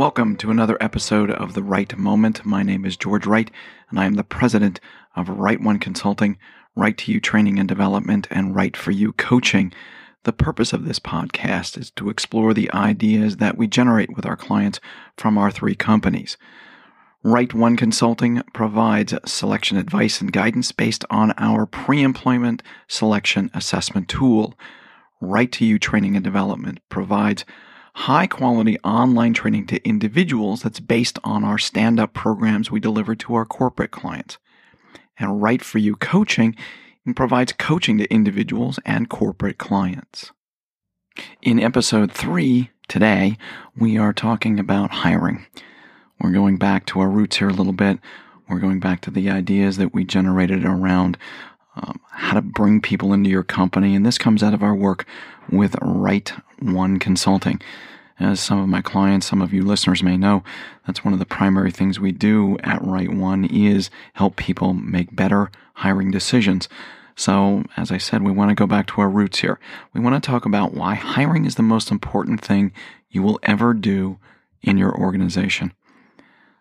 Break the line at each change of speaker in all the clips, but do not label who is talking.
Welcome to another episode of The Right Moment. My name is George Wright, and I am the president of Right One Consulting, Right to You Training and Development, and Right for You Coaching. The purpose of this podcast is to explore the ideas that we generate with our clients from our three companies. Right One Consulting provides selection advice and guidance based on our pre employment selection assessment tool. Right to You Training and Development provides high quality online training to individuals that's based on our stand up programs we deliver to our corporate clients. And Right for You Coaching provides coaching to individuals and corporate clients. In episode three today, we are talking about hiring. We're going back to our roots here a little bit. We're going back to the ideas that we generated around um, how to bring people into your company. And this comes out of our work with Right One Consulting. As some of my clients, some of you listeners may know, that's one of the primary things we do at Right One is help people make better hiring decisions. So, as I said, we want to go back to our roots here. We want to talk about why hiring is the most important thing you will ever do in your organization.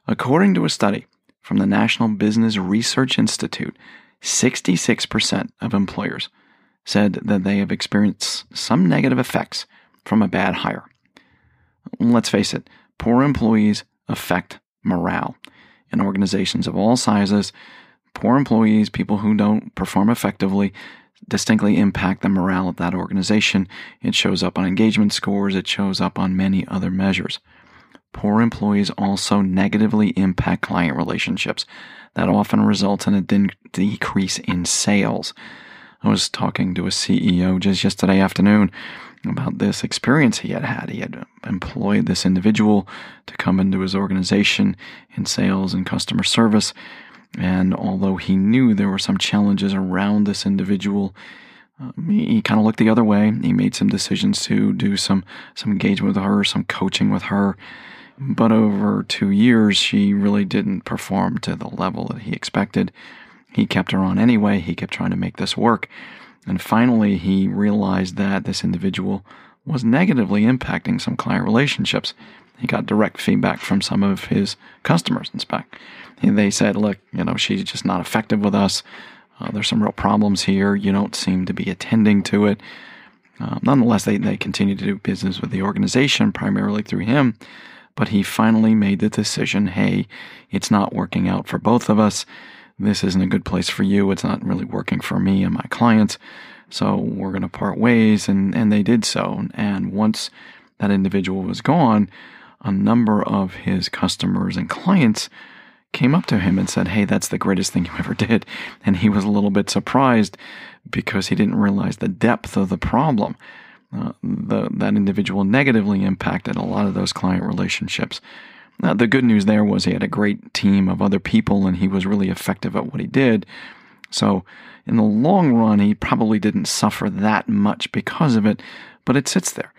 According to a study from the National Business Research Institute, 66% of employers said that they have experienced some negative effects from a bad hire. Let's face it, poor employees affect morale. In organizations of all sizes, poor employees, people who don't perform effectively, distinctly impact the morale of that organization. It shows up on engagement scores, it shows up on many other measures. Poor employees also negatively impact client relationships. That often results in a de- decrease in sales. I was talking to a CEO just yesterday afternoon about this experience he had had. He had employed this individual to come into his organization in sales and customer service. And although he knew there were some challenges around this individual, um, he, he kind of looked the other way. He made some decisions to do some some engagement with her, some coaching with her. But over two years, she really didn't perform to the level that he expected. He kept her on anyway. He kept trying to make this work. And finally, he realized that this individual was negatively impacting some client relationships. He got direct feedback from some of his customers, in fact. They said, look, you know, she's just not effective with us. Uh, there's some real problems here. You don't seem to be attending to it. Uh, nonetheless, they, they continue to do business with the organization primarily through him. But he finally made the decision hey, it's not working out for both of us this isn't a good place for you. It's not really working for me and my clients. So we're going to part ways. And, and they did so. And once that individual was gone, a number of his customers and clients came up to him and said, Hey, that's the greatest thing you ever did. And he was a little bit surprised because he didn't realize the depth of the problem. Uh, the, that individual negatively impacted a lot of those client relationships. The good news there was he had a great team of other people and he was really effective at what he did. So, in the long run, he probably didn't suffer that much because of it, but it sits there.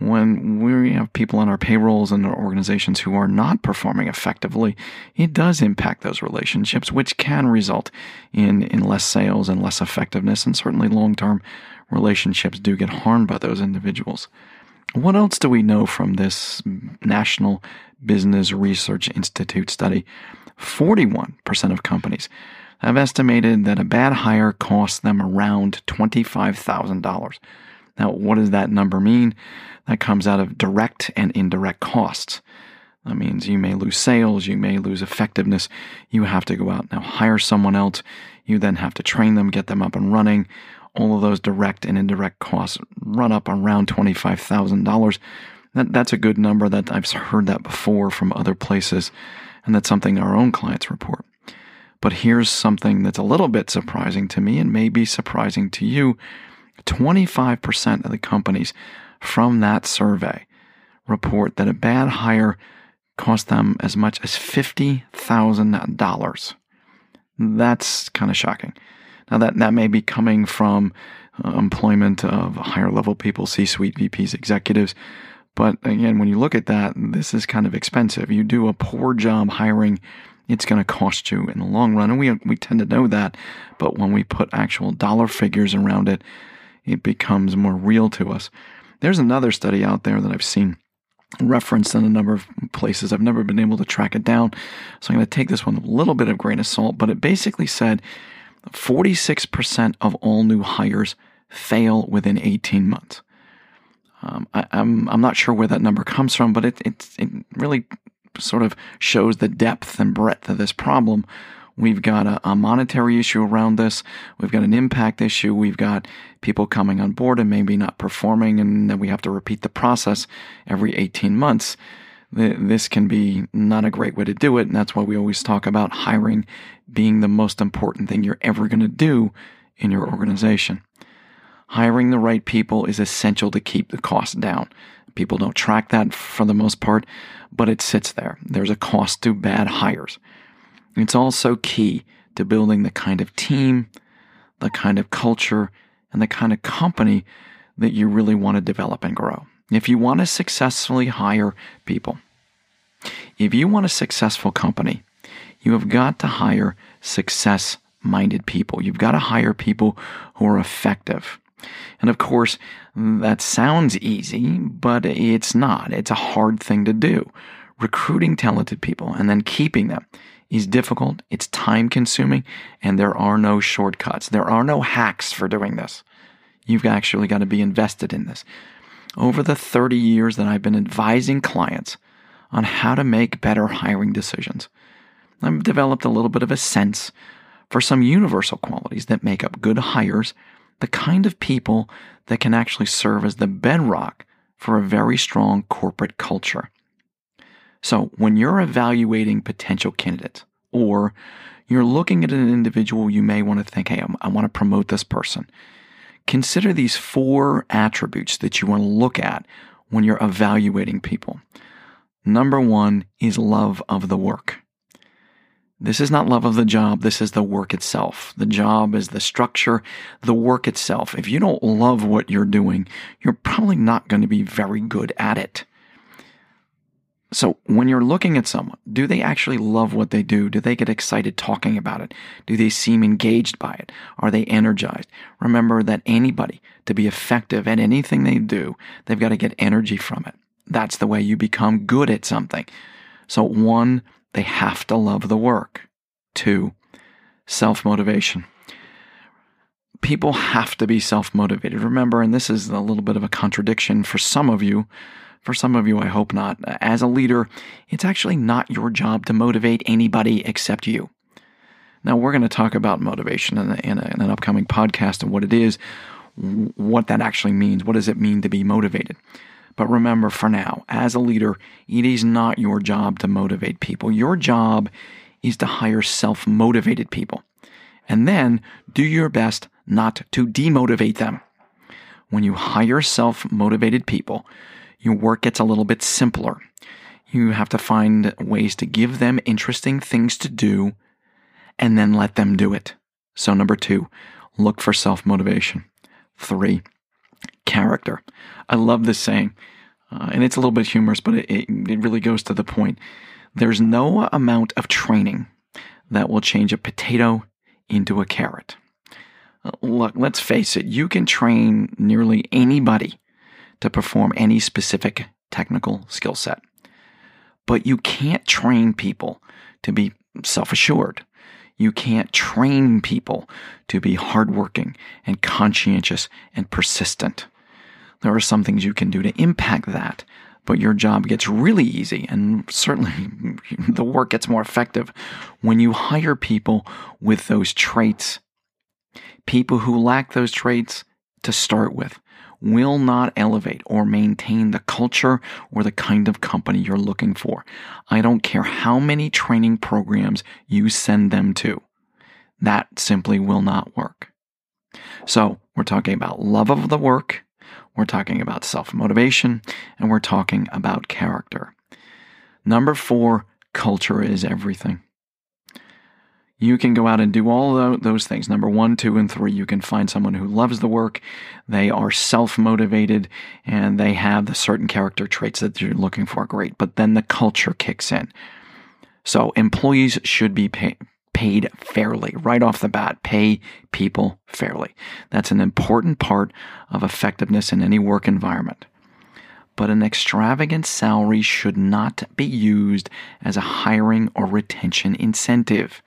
When we have people on our payrolls and our organizations who are not performing effectively, it does impact those relationships, which can result in, in less sales and less effectiveness. And certainly long term relationships do get harmed by those individuals. What else do we know from this National Business Research Institute study? 41% of companies have estimated that a bad hire costs them around $25,000. Now, what does that number mean? That comes out of direct and indirect costs. That means you may lose sales, you may lose effectiveness. You have to go out now hire someone else. You then have to train them, get them up and running all of those direct and indirect costs run up around $25,000. That, that's a good number that I've heard that before from other places, and that's something our own clients report. But here's something that's a little bit surprising to me and may be surprising to you. 25% of the companies from that survey report that a bad hire cost them as much as $50,000. That's kind of shocking. Now, that, that may be coming from uh, employment of higher level people, C suite VPs, executives. But again, when you look at that, this is kind of expensive. You do a poor job hiring, it's going to cost you in the long run. And we, we tend to know that. But when we put actual dollar figures around it, it becomes more real to us. There's another study out there that I've seen referenced in a number of places. I've never been able to track it down. So I'm going to take this one a little bit of grain of salt, but it basically said 46% of all new hires fail within 18 months. Um, I, am I'm, I'm not sure where that number comes from, but it, it, it really sort of shows the depth and breadth of this problem. We've got a, a, monetary issue around this. We've got an impact issue. We've got people coming on board and maybe not performing, and then we have to repeat the process every 18 months. This can be not a great way to do it, and that's why we always talk about hiring being the most important thing you're ever going to do in your organization. Hiring the right people is essential to keep the cost down. People don't track that for the most part, but it sits there. There's a cost to bad hires. It's also key to building the kind of team, the kind of culture, and the kind of company that you really want to develop and grow. If you want to successfully hire people, if you want a successful company, you have got to hire success minded people. You've got to hire people who are effective. And of course, that sounds easy, but it's not. It's a hard thing to do. Recruiting talented people and then keeping them is difficult, it's time consuming, and there are no shortcuts. There are no hacks for doing this. You've actually got to be invested in this. Over the 30 years that I've been advising clients on how to make better hiring decisions, I've developed a little bit of a sense for some universal qualities that make up good hires the kind of people that can actually serve as the bedrock for a very strong corporate culture. So, when you're evaluating potential candidates or you're looking at an individual, you may want to think, hey, I want to promote this person. Consider these four attributes that you want to look at when you're evaluating people. Number one is love of the work. This is not love of the job. This is the work itself. The job is the structure, the work itself. If you don't love what you're doing, you're probably not going to be very good at it. So when you're looking at someone, do they actually love what they do? Do they get excited talking about it? Do they seem engaged by it? Are they energized? Remember that anybody, to be effective at anything they do, they've got to get energy from it. That's the way you become good at something. So one, they have to love the work. Two, self motivation. People have to be self motivated. Remember, and this is a little bit of a contradiction for some of you. For some of you, I hope not. As a leader, it's actually not your job to motivate anybody except you. Now, we're going to talk about motivation in, in, a, in an upcoming podcast and what it is, what that actually means. What does it mean to be motivated? But remember, for now, as a leader, it is not your job to motivate people. Your job is to hire self motivated people. And then do your best not to demotivate them. When you hire self motivated people, your work gets a little bit simpler. You have to find ways to give them interesting things to do and then let them do it. So, number two, look for self motivation. Three, character. I love this saying, uh, and it's a little bit humorous, but it, it, it really goes to the point. There's no amount of training that will change a potato into a carrot. Uh, look, let's face it, you can train nearly anybody to perform any specific technical skill set. But you can't train people to be self assured. You can't train people to be hardworking and conscientious and persistent. There are some things you can do to impact that, but your job gets really easy and certainly the work gets more effective when you hire people with those traits. People who lack those traits to start with will not elevate or maintain the culture or the kind of company you're looking for. I don't care how many training programs you send them to. That simply will not work. So, we're talking about love of the work, we're talking about self motivation, and we're talking about character. Number four, culture is everything. You can go out and do all those things. Number one, two, and three, you can find someone who loves the work. They are self motivated and they have the certain character traits that you're looking for. Great. But then the culture kicks in. So employees should be paid paid fairly right off the bat. Pay people fairly. That's an important part of effectiveness in any work environment. but an extravagant salary should not be used as a hiring or retention incentive.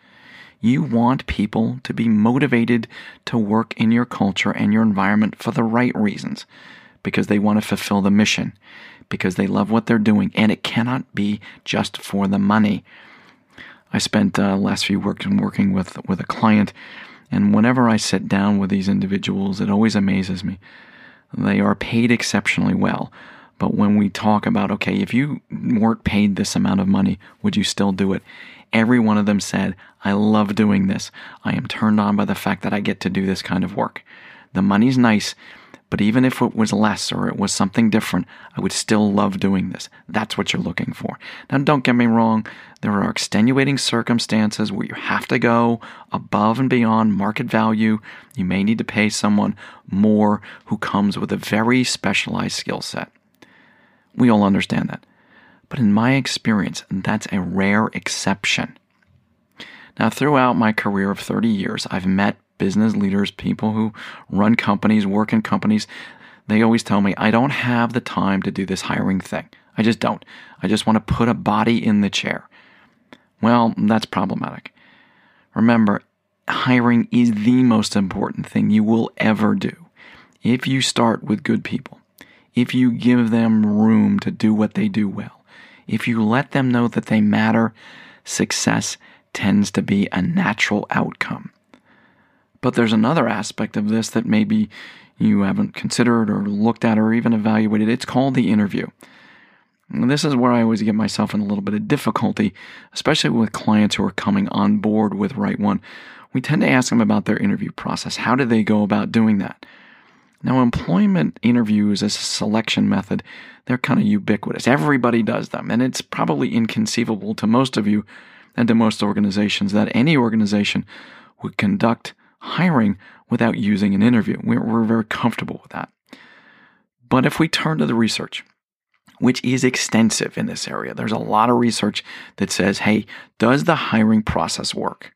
You want people to be motivated to work in your culture and your environment for the right reasons, because they want to fulfill the mission, because they love what they're doing, and it cannot be just for the money. I spent uh, last few weeks working with with a client, and whenever I sit down with these individuals, it always amazes me. They are paid exceptionally well, but when we talk about okay, if you weren't paid this amount of money, would you still do it? Every one of them said, "I love doing this. I am turned on by the fact that I get to do this kind of work. The money's nice." But even if it was less or it was something different, I would still love doing this. That's what you're looking for. Now, don't get me wrong, there are extenuating circumstances where you have to go above and beyond market value. You may need to pay someone more who comes with a very specialized skill set. We all understand that. But in my experience, that's a rare exception. Now, throughout my career of 30 years, I've met business leaders, people who run companies, work in companies, they always tell me, I don't have the time to do this hiring thing. I just don't. I just want to put a body in the chair. Well, that's problematic. Remember, hiring is the most important thing you will ever do. If you start with good people, if you give them room to do what they do well, if you let them know that they matter, success tends to be a natural outcome. But there's another aspect of this that maybe you haven't considered or looked at or even evaluated. It's called the interview. And this is where I always get myself in a little bit of difficulty, especially with clients who are coming on board with Right One. We tend to ask them about their interview process. How do they go about doing that? Now, employment interviews as a selection method, they're kind of ubiquitous. Everybody does them, and it's probably inconceivable to most of you and to most organizations that any organization would conduct hiring without using an interview. We're, we're very comfortable with that. But if we turn to the research, which is extensive in this area, there's a lot of research that says, hey, does the hiring process work?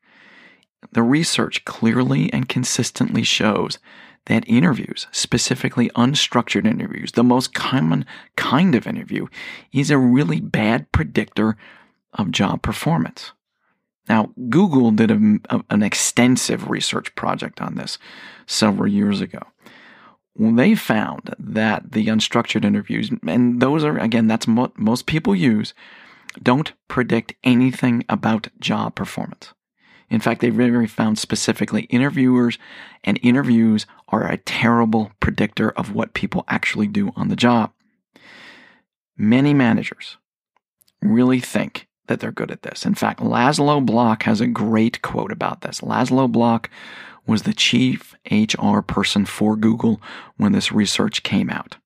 The research clearly and consistently shows that interviews, specifically unstructured interviews, the most common kind of interview, is a really bad predictor of job performance. Now, Google did a, a, an extensive research project on this several years ago. They found that the unstructured interviews, and those are, again, that's what most people use, don't predict anything about job performance. In fact, they really found specifically interviewers and interviews are a terrible predictor of what people actually do on the job. Many managers really think that they're good at this. In fact, Laszlo Bock has a great quote about this. Laszlo Bock was the chief HR person for Google when this research came out.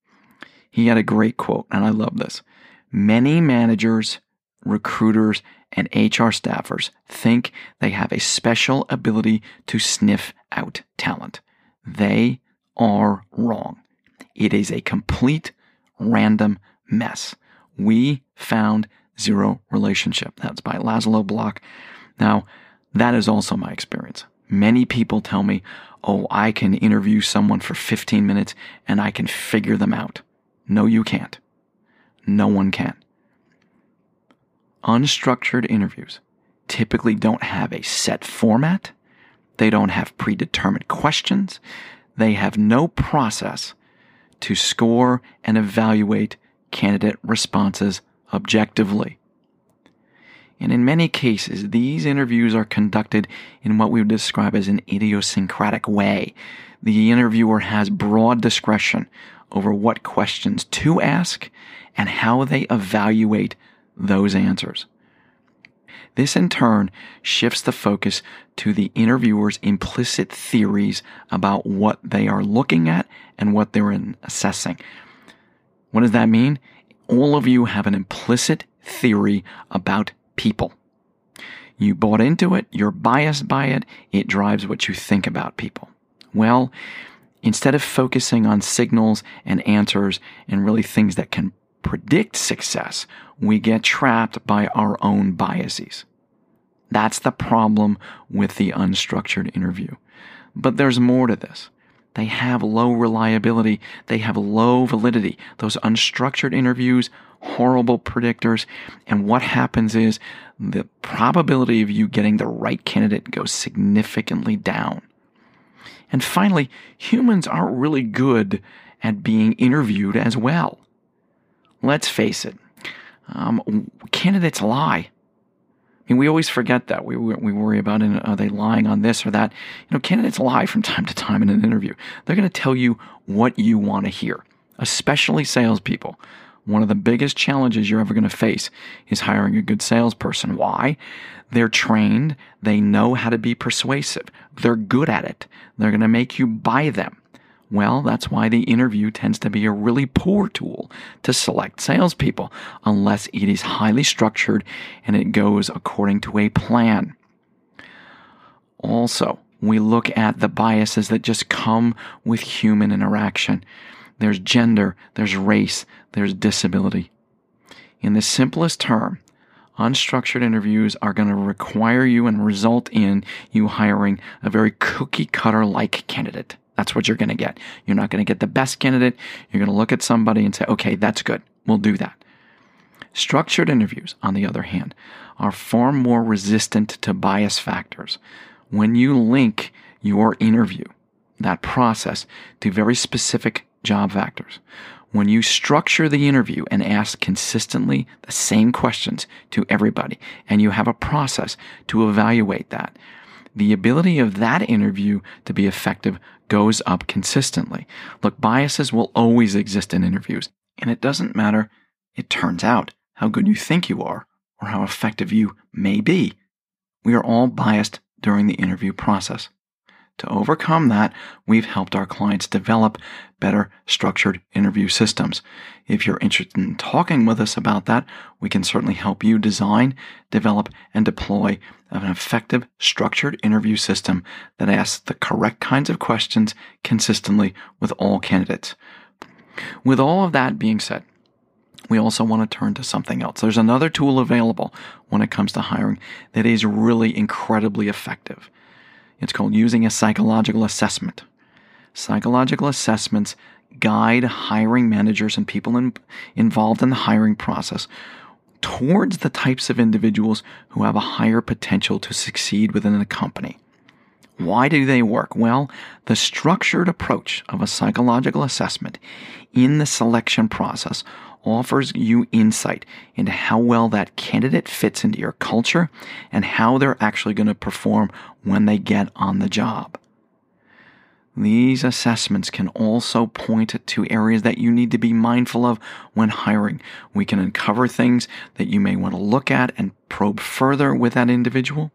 He had a great quote, and I love this. Many managers, recruiters, and HR staffers think they have a special ability to sniff out talent. They are wrong. It is a complete random mess. We found Zero Relationship. That's by Laszlo Bock. Now, that is also my experience. Many people tell me, oh, I can interview someone for 15 minutes and I can figure them out. No, you can't. No one can. Unstructured interviews typically don't have a set format. They don't have predetermined questions. They have no process to score and evaluate candidate responses objectively. And in many cases, these interviews are conducted in what we would describe as an idiosyncratic way. The interviewer has broad discretion over what questions to ask and how they evaluate those answers. This in turn shifts the focus to the interviewer's implicit theories about what they are looking at and what they're assessing. What does that mean? all of you have an implicit theory about people. You bought into it, you're biased by it, it drives what you think about people. Well, instead of focusing on signals and answers and really things that can predict success, we get trapped by our own biases. That's the problem with the unstructured interview. But there's more to this. they have low reliability, they have low validity. Those unstructured interviews, horrible predictors, and what happens is the probability of you getting the right candidate goes significantly down. And finally, humans aren't really good at being interviewed as well. Let's face it, um, candidates lie. I mean, we always forget that. We, we worry about are they lying on this or that. You know, candidates lie from time to time in an interview. They're going to tell you what you want to hear, especially salespeople. One of the biggest challenges you're ever going to face is hiring a good salesperson. Why? They're trained. They know how to be persuasive. They're good at it. They're going to make you buy them. Well, that's why the interview tends to be a really poor tool to select salespeople, unless it is highly structured and it goes according to a plan. Also, we look at the biases that just come with human interaction. There's gender, there's race, there's disability. In the simplest term, unstructured interviews are going to require you and result in you hiring a very cookie cutter like candidate. That's what you're going to get. You're not going to get the best candidate. You're going to look at somebody and say, okay, that's good. We'll do that. Structured interviews, on the other hand, are far more resistant to bias factors. When you link your interview, that process, to very specific job factors, when you structure the interview and ask consistently the same questions to everybody, and you have a process to evaluate that, the ability of that interview to be effective goes up consistently. Look, biases will always exist in interviews, and it doesn't matter, it turns out, how good you think you are or how effective you may be. We are all biased during the interview process. To overcome that, we've helped our clients develop better structured interview systems. If you're interested in talking with us about that, we can certainly help you design, develop, and deploy an effective structured interview system that asks the correct kinds of questions consistently with all candidates. With all of that being said, we also want to turn to something else. There's another tool available when it comes to hiring that is really incredibly effective. It's called using a psychological assessment. Psychological assessments guide hiring managers and people in, involved in the hiring process towards the types of individuals who have a higher potential to succeed within a company. Why do they work? Well, the structured approach of a psychological assessment in the selection process offers you insight into how well that candidate fits into your culture and how they're actually going to perform when they get on the job. These assessments can also point to areas that you need to be mindful of when hiring. We can uncover things that you may want to look at and probe further with that individual.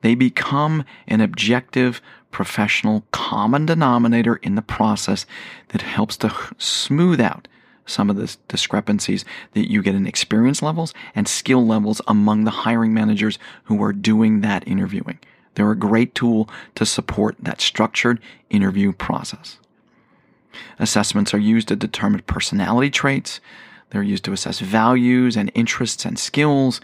They become an objective, professional common denominator in the process that helps to smooth out some of the discrepancies that you get in experience levels and skill levels among the hiring managers who are doing that interviewing. They're a great tool to support that structured interview process. Assessments are used to determine personality traits. They're used to assess values and interests and skills.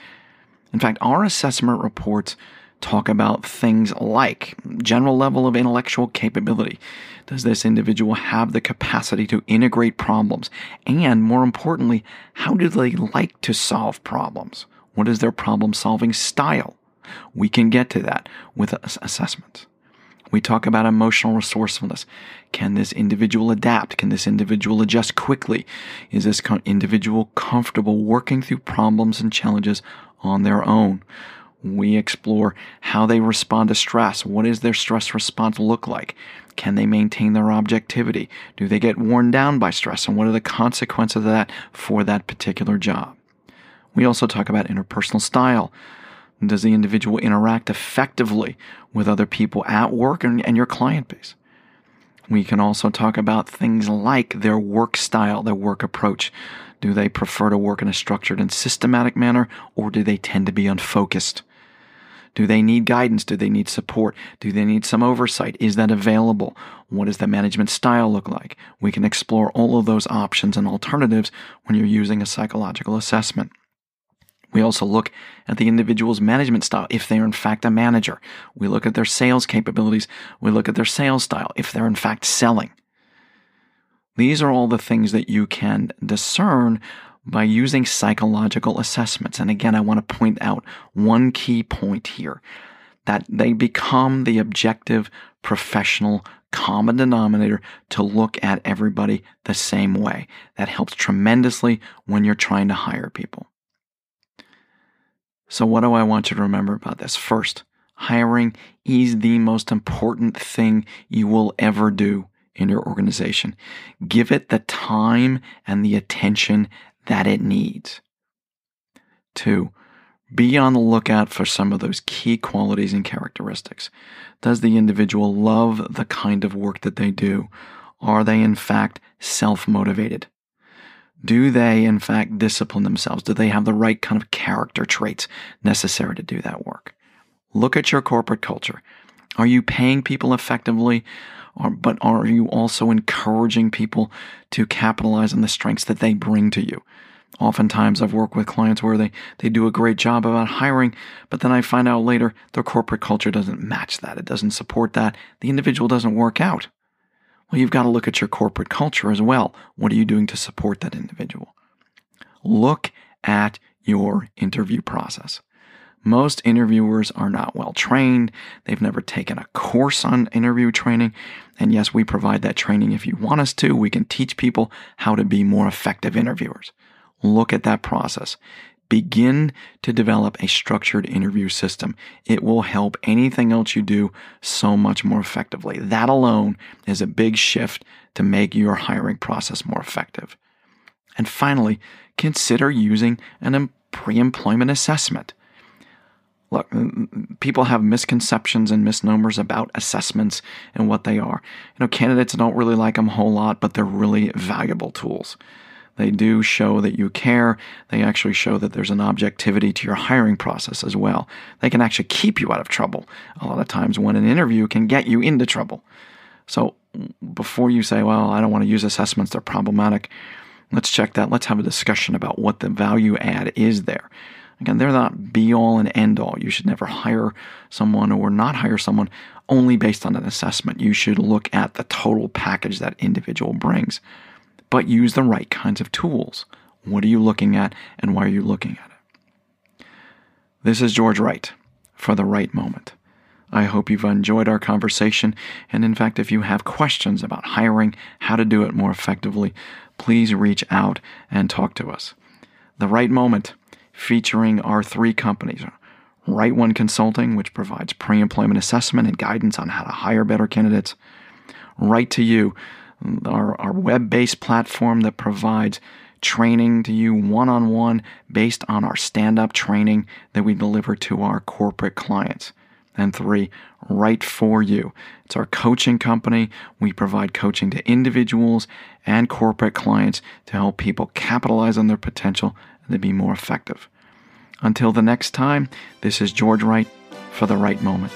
In fact, our assessment reports talk about things like general level of intellectual capability. Does this individual have the capacity to integrate problems? And more importantly, how do they like to solve problems? What is their problem solving style? We can get to that with assessments. We talk about emotional resourcefulness. Can this individual adapt? Can this individual adjust quickly? Is this individual comfortable working through problems and challenges on their own? We explore how they respond to stress. What does their stress response look like? Can they maintain their objectivity? Do they get worn down by stress? And what are the consequences of that for that particular job? We also talk about interpersonal style. Does the individual interact effectively with other people at work and, and your client base? We can also talk about things like their work style, their work approach. Do they prefer to work in a structured and systematic manner, or do they tend to be unfocused? Do they need guidance? Do they need support? Do they need some oversight? Is that available? What does the management style look like? We can explore all of those options and alternatives when you're using a psychological assessment. We also look at the individual's management style, if they're in fact a manager. We look at their sales capabilities. We look at their sales style, if they're in fact selling. These are all the things that you can discern by using psychological assessments. And again, I want to point out one key point here that they become the objective professional common denominator to look at everybody the same way. That helps tremendously when you're trying to hire people. So, what do I want you to remember about this? First, hiring is the most important thing you will ever do in your organization. Give it the time and the attention that it needs. Two, be on the lookout for some of those key qualities and characteristics. Does the individual love the kind of work that they do? Are they, in fact, self motivated? Do they, in fact, discipline themselves? Do they have the right kind of character traits necessary to do that work? Look at your corporate culture. Are you paying people effectively? Or, but are you also encouraging people to capitalize on the strengths that they bring to you? Oftentimes, I've worked with clients where they, they do a great job about hiring, but then I find out later their corporate culture doesn't match that. It doesn't support that. The individual doesn't work out. Well, you've got to look at your corporate culture as well. What are you doing to support that individual? Look at your interview process. Most interviewers are not well trained. They've never taken a course on interview training. And yes, we provide that training if you want us to. We can teach people how to be more effective interviewers. Look at that process. Begin to develop a structured interview system. It will help anything else you do so much more effectively. That alone is a big shift to make your hiring process more effective. And finally, consider using an pre employment assessment. Look, people have misconceptions and misnomers about assessments and what they are. You know, candidates don't really like them a whole lot, but they're really valuable tools. They do show that you care. They actually show that there's an objectivity to your hiring process as well. They can actually keep you out of trouble. A lot of times, when an interview can get you into trouble. So, before you say, well, I don't want to use assessments, they're problematic, let's check that. Let's have a discussion about what the value add is there. Again, they're not be all and end all. You should never hire someone or not hire someone only based on an assessment. You should look at the total package that individual brings but use the right kinds of tools. What are you looking at and why are you looking at it? This is George Wright for the right moment. I hope you've enjoyed our conversation. And in fact, if you have questions about hiring, how to do it more effectively, please reach out and talk to us. The Right Moment, featuring our three companies Right One Consulting, which provides pre employment assessment and guidance on how to hire better candidates. Right to You, our, our web based platform that provides training to you one on one based on our stand up training that we deliver to our corporate clients. And three, right for you. It's our coaching company. We provide coaching to individuals and corporate clients to help people capitalize on their potential to be more effective. Until the next time, this is George Wright for the right moment.